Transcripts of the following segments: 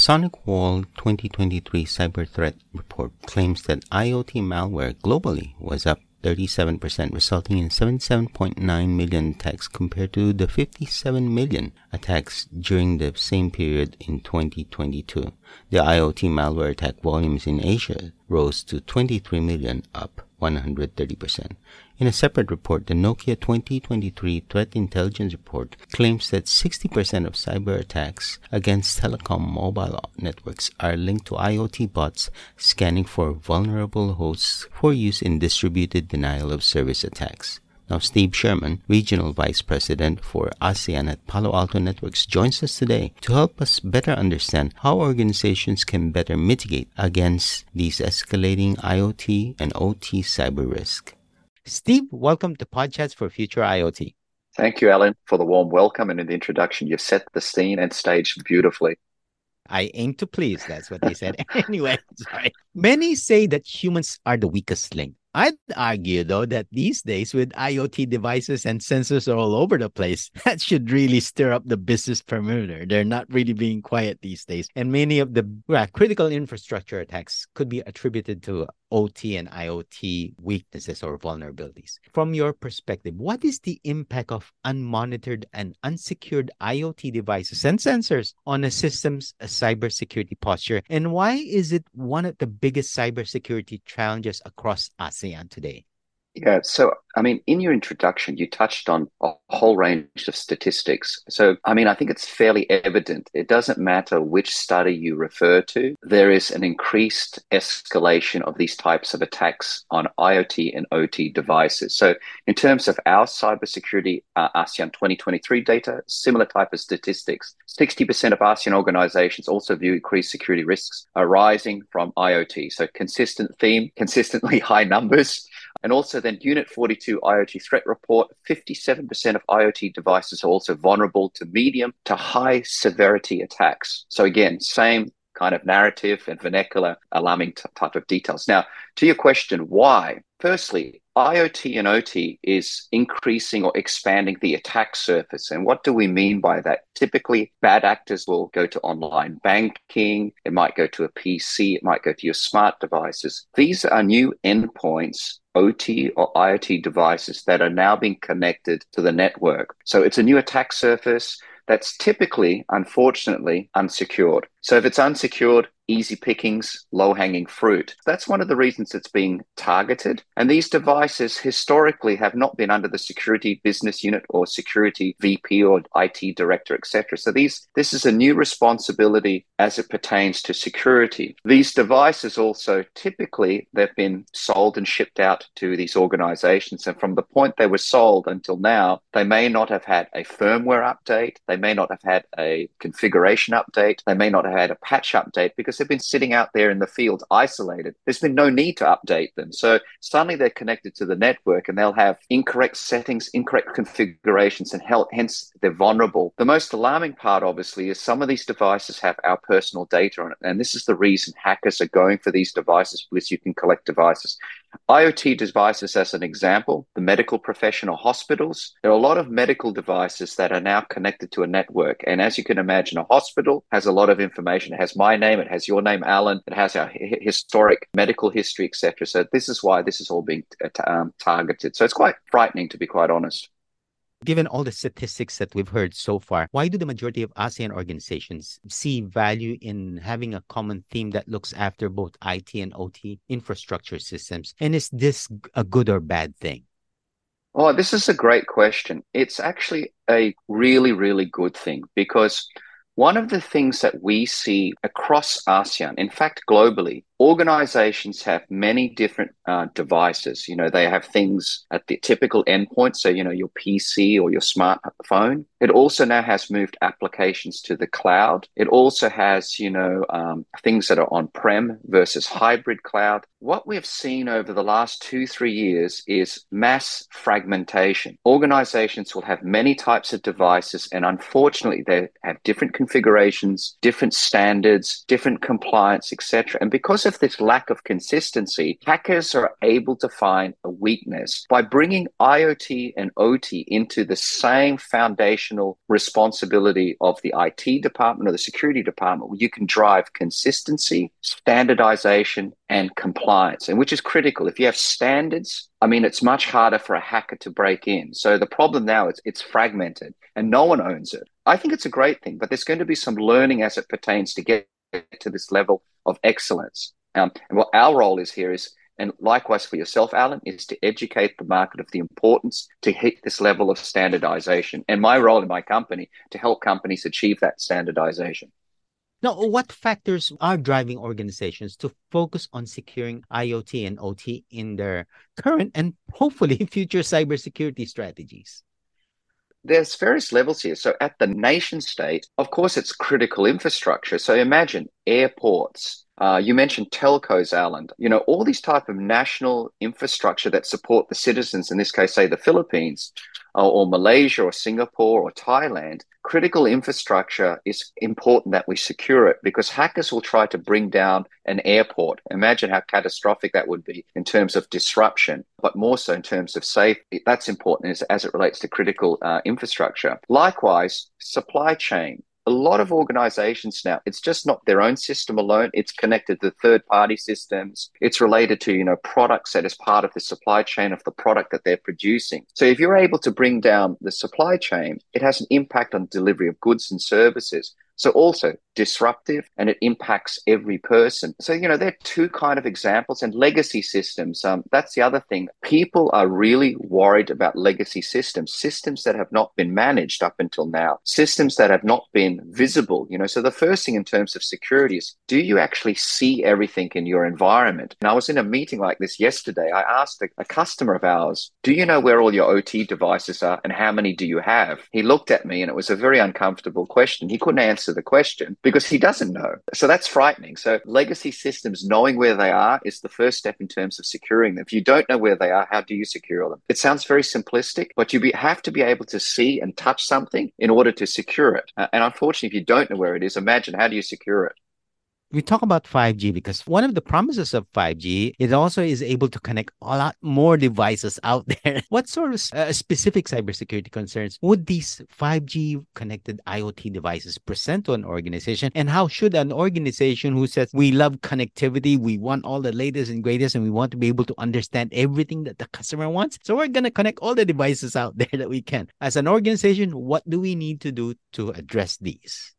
SonicWall 2023 Cyber Threat Report claims that IoT malware globally was up 37%, resulting in 77.9 million attacks compared to the 57 million attacks during the same period in 2022. The IoT malware attack volumes in Asia rose to 23 million, up 130%. In a separate report, the Nokia 2023 Threat Intelligence Report claims that 60% of cyber attacks against telecom mobile networks are linked to IoT bots scanning for vulnerable hosts for use in distributed denial of service attacks. Now, Steve Scheurmann, Regional Vice President for ASEAN at Palo Alto Networks, joins us today to help us better understand how organizations can better mitigate against these escalating IoT and OT cyber risk. Steve, welcome to Podchats for Future IoT. Thank you, Alan, for the warm welcome and in the introduction. You've set the scene and stage beautifully. I aim to please. That's what they said. anyway, sorry. Many say that humans are the weakest link. I'd argue, though, that these days, with IoT devices and sensors all over the place, that should really stir up the business perimeter. They're not really being quiet these days. And many of the critical infrastructure attacks could be attributed to OT and IoT weaknesses or vulnerabilities. From your perspective, what is the impact of unmonitored and unsecured IoT devices and sensors on a system's cybersecurity posture? And why is it one of the biggest cybersecurity challenges across ASEAN today? Yeah, so I mean, in your introduction, you touched on a whole range of statistics. So, I mean, I think it's fairly evident. It doesn't matter which study you refer to, there is an increased escalation of these types of attacks on IoT and OT devices. So, in terms of our cybersecurity uh, ASEAN 2023 data, similar type of statistics. 60% of ASEAN organizations also view increased security risks arising from IoT. So, consistent theme, consistently high numbers. And also then Unit 42 IoT threat report, 57% of IoT devices are also vulnerable to medium to high severity attacks. So again, same kind of narrative and vernacular alarming t- type of details. Now, to your question, why? Firstly, IoT and OT is increasing or expanding the attack surface. And what do we mean by that? Typically, bad actors will go to online banking, it might go to a PC, it might go to your smart devices. These are new endpoints OT or IoT devices that are now being connected to the network. So it's a new attack surface that's typically, unfortunately, unsecured. So if it's unsecured, easy pickings, low hanging fruit. That's one of the reasons it's being targeted. And these devices historically have not been under the security business unit or security VP or IT director, etc. So these this is a new responsibility as it pertains to security. These devices also typically they've been sold and shipped out to these organizations. And from the point they were sold until now, they may not have had a firmware update, they may not have had a configuration update, they may not had a patch update because they've been sitting out there in the field isolated. There's been no need to update them. So suddenly they're connected to the network and they'll have incorrect settings, incorrect configurations, and hence they're vulnerable. The most alarming part, obviously, is some of these devices have our personal data on it. And this is the reason hackers are going for these devices because you can collect devices. IoT devices, as an example, the medical professional hospitals, there are a lot of medical devices that are now connected to a network. And as you can imagine, a hospital has a lot of information. It has my name, it has your name, Alan, it has our historic medical history, etc. So this is why this is all being uh, um, targeted. So it's quite frightening, to be quite honest. Given all the statistics that we've heard so far, why do the majority of ASEAN organizations see value in having a common theme that looks after both IT and OT infrastructure systems? And is this a good or bad thing? Oh, this is a great question. It's actually a really, really good thing because one of the things that we see across ASEAN, in fact, globally, organizations have many different uh, devices. You know, they have things at the typical endpoint. So, you know, your PC or your smartphone. It also now has moved applications to the cloud. It also has, you know, um, things that are on prem versus hybrid cloud. What we've seen over the last two, three years is mass fragmentation. Organizations will have many types of devices, and unfortunately, they have different configurations, different standards, different compliance, etc. And because of this lack of consistency, hackers are able to find a weakness by bringing IoT and OT into the same foundational responsibility of the IT department or the security department, where you can drive consistency, standardization, and compliance, and which is critical. If you have standards, I mean, it's much harder for a hacker to break in. So the problem now is it's fragmented and no one owns it. I think it's a great thing, but there's going to be some learning as it pertains to get to this level of excellence. Um, and what our role is here is, and likewise for yourself, Alan, is to educate the market of the importance to hit this level of standardization. And my role in my company to help companies achieve that standardization. Now, what factors are driving organizations to focus on securing IoT and OT in their current and hopefully future cybersecurity strategies? There's various levels here. So, at the nation state, of course, it's critical infrastructure. So, imagine airports, uh, you mentioned telcos, Alan. You know, all these type of national infrastructure that support the citizens, in this case, say the Philippines, or Malaysia, or Singapore, or Thailand. Critical infrastructure is important that we secure it because hackers will try to bring down an airport. Imagine how catastrophic that would be in terms of disruption, but more so in terms of safety. That's important as, as it relates to critical uh, infrastructure. Likewise, supply chain a lot of organizations now, it's just not their own system alone. It's connected to third party systems. It's related to, you know, products that is part of the supply chain of the product that they're producing. So if you're able to bring down the supply chain, it has an impact on delivery of goods and services. So also disruptive and it impacts every person. So, you know, there are two kind of examples and legacy systems. Um, that's the other thing. People are really worried about legacy systems, systems that have not been managed up until now, systems that have not been visible. You know, so the first thing in terms of security is do you actually see everything in your environment? And I was in a meeting like this yesterday. I asked a, a customer of ours, do you know where all your OT devices are and how many do you have? He looked at me and it was a very uncomfortable question. He couldn't answer answer the question because he doesn't know. So that's frightening. So legacy systems, knowing where they are is the first step in terms of securing them. If you don't know where they are, how do you secure them? It sounds very simplistic, but you be, have to be able to see and touch something in order to secure it. Uh, and unfortunately, if you don't know where it is, imagine how do you secure it? We talk about 5G because one of the promises of 5G it also is able to connect a lot more devices out there. what sort of uh, specific cybersecurity concerns would these 5G connected IoT devices present to an organization? And how should an organization who says we love connectivity, we want all the latest and greatest, and we want to be able to understand everything that the customer wants? So we're going to connect all the devices out there that we can. As an organization, what do we need to do to address these?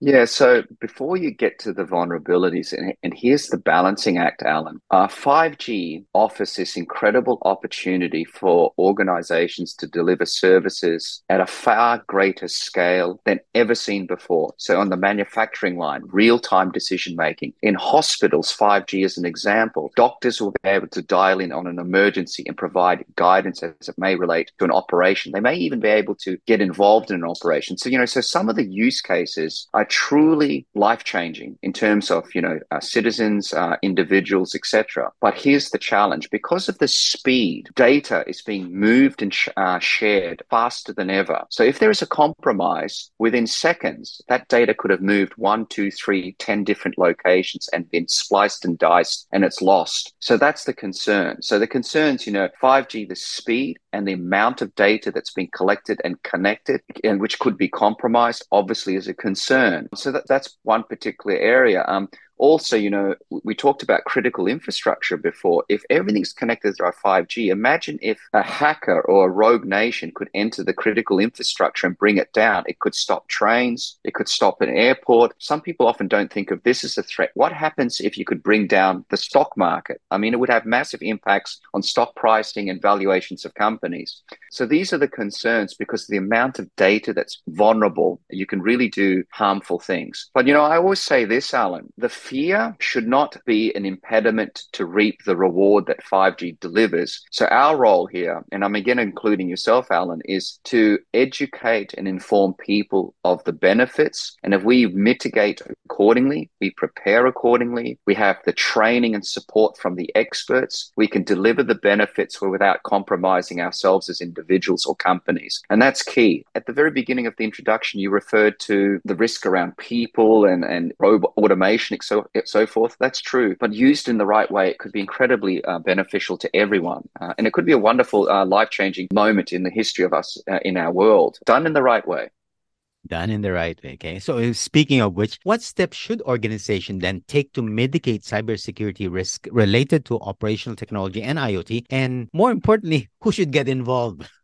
Yeah, so before you get to the vulnerabilities, and, and here's the balancing act, Alan. Uh, 5G offers this incredible opportunity for organizations to deliver services at a far greater scale than ever seen before. So, on the manufacturing line, real time decision making. In hospitals, 5G is an example. Doctors will be able to dial in on an emergency and provide guidance as it may relate to an operation. They may even be able to get involved in an operation. So, you know, so some of the use cases are truly life changing in terms of you know uh, citizens, uh, individuals, etc. But here's the challenge: because of the speed, data is being moved and sh- uh, shared faster than ever. So if there is a compromise within seconds, that data could have moved one, two, three, ten different locations and been spliced and diced, and it's lost. So that's the concern. So the concerns, you know, 5G, the speed and the amount of data that's been collected and connected, and which could be compromised, obviously is a concern. So that, that's one particular area. Um, also, you know, we talked about critical infrastructure before. If everything's connected through 5G, imagine if a hacker or a rogue nation could enter the critical infrastructure and bring it down. It could stop trains, it could stop an airport. Some people often don't think of this as a threat. What happens if you could bring down the stock market? I mean, it would have massive impacts on stock pricing and valuations of companies. So these are the concerns because the amount of data that's vulnerable, you can really do harmful things. But, you know, I always say this, Alan, the fear should not be an impediment to reap the reward that 5G delivers. So our role here, and I'm again including yourself, Alan, is to educate and inform people of the benefits. And if we mitigate accordingly, we prepare accordingly, we have the training and support from the experts, we can deliver the benefits without compromising ourselves as individuals or companies. And that's key. At the very beginning of the introduction, you referred to the risk around people and, and robot automation, etc so so forth. That's true, but used in the right way, it could be incredibly uh, beneficial to everyone, uh, and it could be a wonderful, uh, life changing moment in the history of us uh, in our world, done in the right way done in the right way. Okay. So uh, speaking of which, what steps should organization then take to mitigate cybersecurity risk related to operational technology and IoT? And more importantly, who should get involved?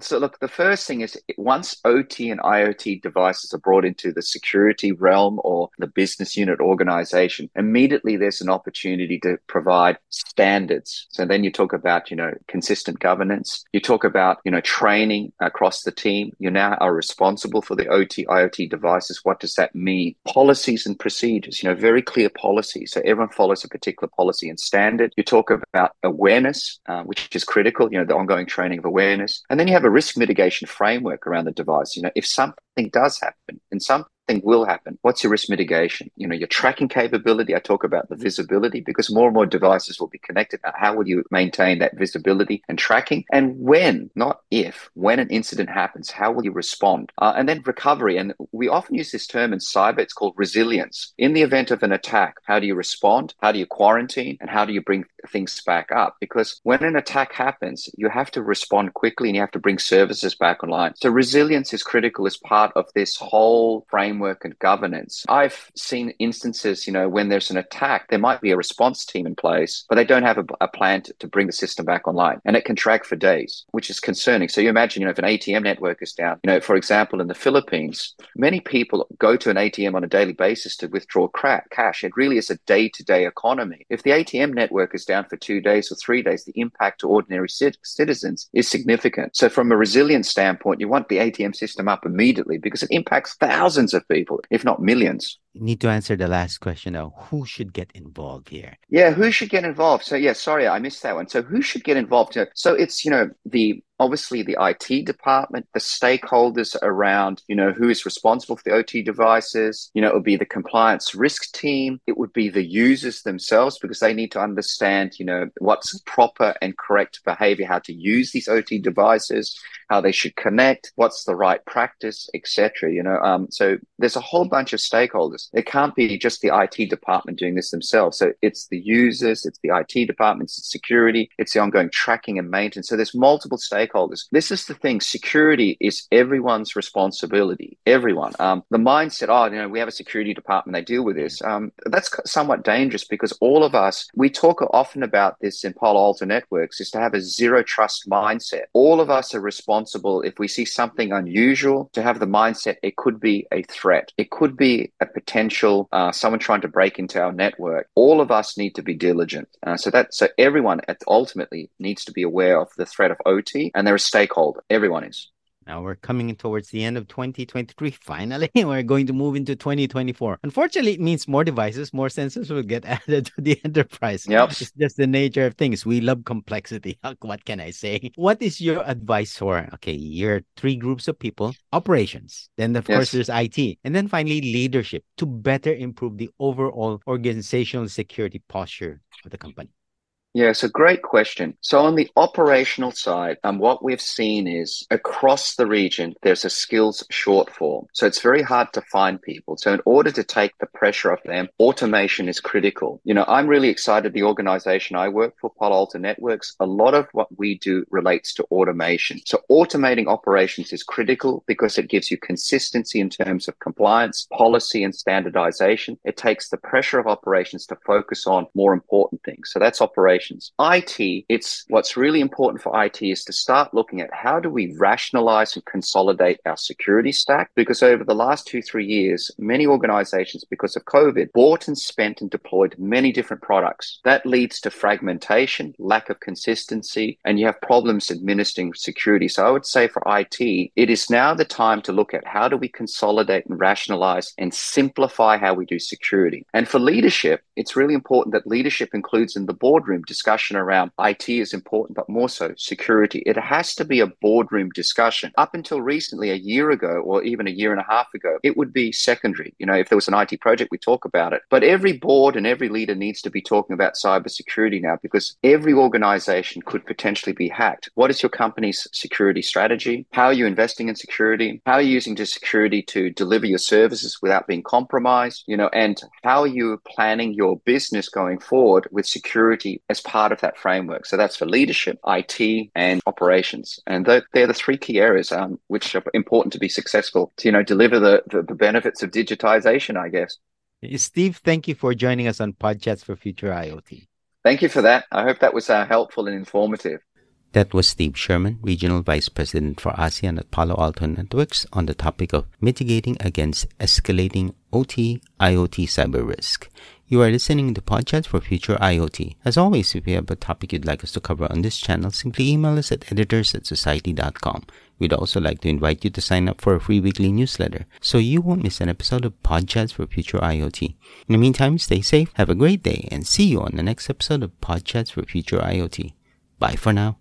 So, look, the first thing is once OT and IoT devices are brought into the security realm or the business unit organization, immediately there's an opportunity to provide standards. So then you talk about, you know, consistent governance. You talk about, you know, training across the team. You now are responsible for the OT, IoT devices. What does that mean? Policies and procedures, you know, very clear policies. So everyone follows a particular policy and standard. You talk about awareness, uh, which is critical, you know, the ongoing training of awareness. And then you have have a risk mitigation framework around the device. You know, if something does happen and something will happen. What's your risk mitigation? You know, your tracking capability. I talk about the visibility because more and more devices will be connected. How will you maintain that visibility and tracking? And when, not if, when an incident happens, how will you respond? Uh, and then recovery. And we often use this term in cyber. It's called resilience. In the event of an attack, how do you respond? How do you quarantine? And how do you bring things back up? Because when an attack happens, you have to respond quickly and you have to bring services back online. So resilience is critical as part of this whole framework and governance. I've seen instances, you know, when there's an attack, there might be a response team in place, but they don't have a, a plan to, to bring the system back online. And it can drag for days, which is concerning. So you imagine, you know, if an ATM network is down, you know, for example, in the Philippines, many people go to an ATM on a daily basis to withdraw cash. It really is a day to day economy. If the ATM network is down for two days or three days, the impact to ordinary citizens is significant. So, from a resilience standpoint, you want the ATM system up immediately because it impacts thousands of people, if not millions You need to answer the last question though. Who should get involved here? Yeah, who should get involved? So yeah, sorry, I missed that one. So who should get involved? So it's you know the obviously the IT department, the stakeholders around, you know, who is responsible for the OT devices. You know, it would be the compliance risk team. It would be the users themselves because they need to understand, you know, what's proper and correct behavior, how to use these OT devices, how they should connect, what's the right practice, etc. You know, um, so there's a whole bunch of stakeholders. It can't be just the IT department doing this themselves. So it's the users, it's the IT department, it's security, it's the ongoing tracking and maintenance. So there's multiple stakeholders. This is the thing. Security is everyone's responsibility. Everyone. Um, the mindset, oh, you know, we have a security department, they deal with this. Um, that's somewhat dangerous because all of us, we talk often about this in Palo Alto Networks, is to have a zero trust mindset. All of us are responsible if we see something unusual to have the mindset it could be a threat. It could be a potential uh, someone trying to break into our network, all of us need to be diligent. Uh, so that so everyone ultimately needs to be aware of the threat of OT, and they're a stakeholder. Everyone is. Now we're coming towards the end of 2023. Finally, we're going to move into 2024. Unfortunately, it means more devices, more sensors will get added to the enterprise. Yep. It's just the nature of things. We love complexity. What can I say? What is your advice for, okay, your three groups of people, operations, then of yes. course there's IT, and then finally leadership to better improve the overall organizational security posture of the company? Yeah, it's a great question. So on the operational side, um, what we've seen is across the region, there's a skills shortfall. So it's very hard to find people. So in order to take the pressure off them, automation is critical. You know, I'm really excited. The organization I work for, Palo Alto Networks, a lot of what we do relates to automation. So automating operations is critical because it gives you consistency in terms of compliance, policy, and standardization. It takes the pressure of operations to focus on more important things. So that's operations operations. IT, it's what's really important for IT is to start looking at how do we rationalize and consolidate our security stack? Because over the last two, three years, many organizations, because of COVID, bought and spent and deployed many different products. That leads to fragmentation, lack of consistency, and you have problems administering security. So I would say for IT, it is now the time to look at how do we consolidate and rationalize and simplify how we do security. And for leadership, it's really important that leadership includes in the boardroom discussion around IT is important, but more so security. It has to be a boardroom discussion. Up until recently, a year ago, or even a year and a half ago, it would be secondary. You know, if there was an IT project, we talk about it. But every board and every leader needs to be talking about cybersecurity now because every organization could potentially be hacked. What is your company's security strategy? How are you investing in security? How are you using security to deliver your services without being compromised? You know, and how are you planning your business going forward with security as part of that framework? So that's for leadership, IT, and operations. And they're the three key areas um, which are important to be successful to, you know, deliver the, the, the benefits of digitization, I guess. Steve, thank you for joining us on Podchats for Future IoT. Thank you for that. I hope that was uh, helpful and informative. That was Steve Scheurmann, Regional Vice President for ASEAN at Palo Alto Networks, on the topic of mitigating against escalating OT IoT cyber risk. You are listening to Podchats for Future IoT. As always, if you have a topic you'd like us to cover on this channel, simply email us at editors at society.com. We'd also like to invite you to sign up for a free weekly newsletter so you won't miss an episode of Podchats for Future IoT. In the meantime, stay safe, have a great day, and see you on the next episode of Podchats for Future IoT. Bye for now.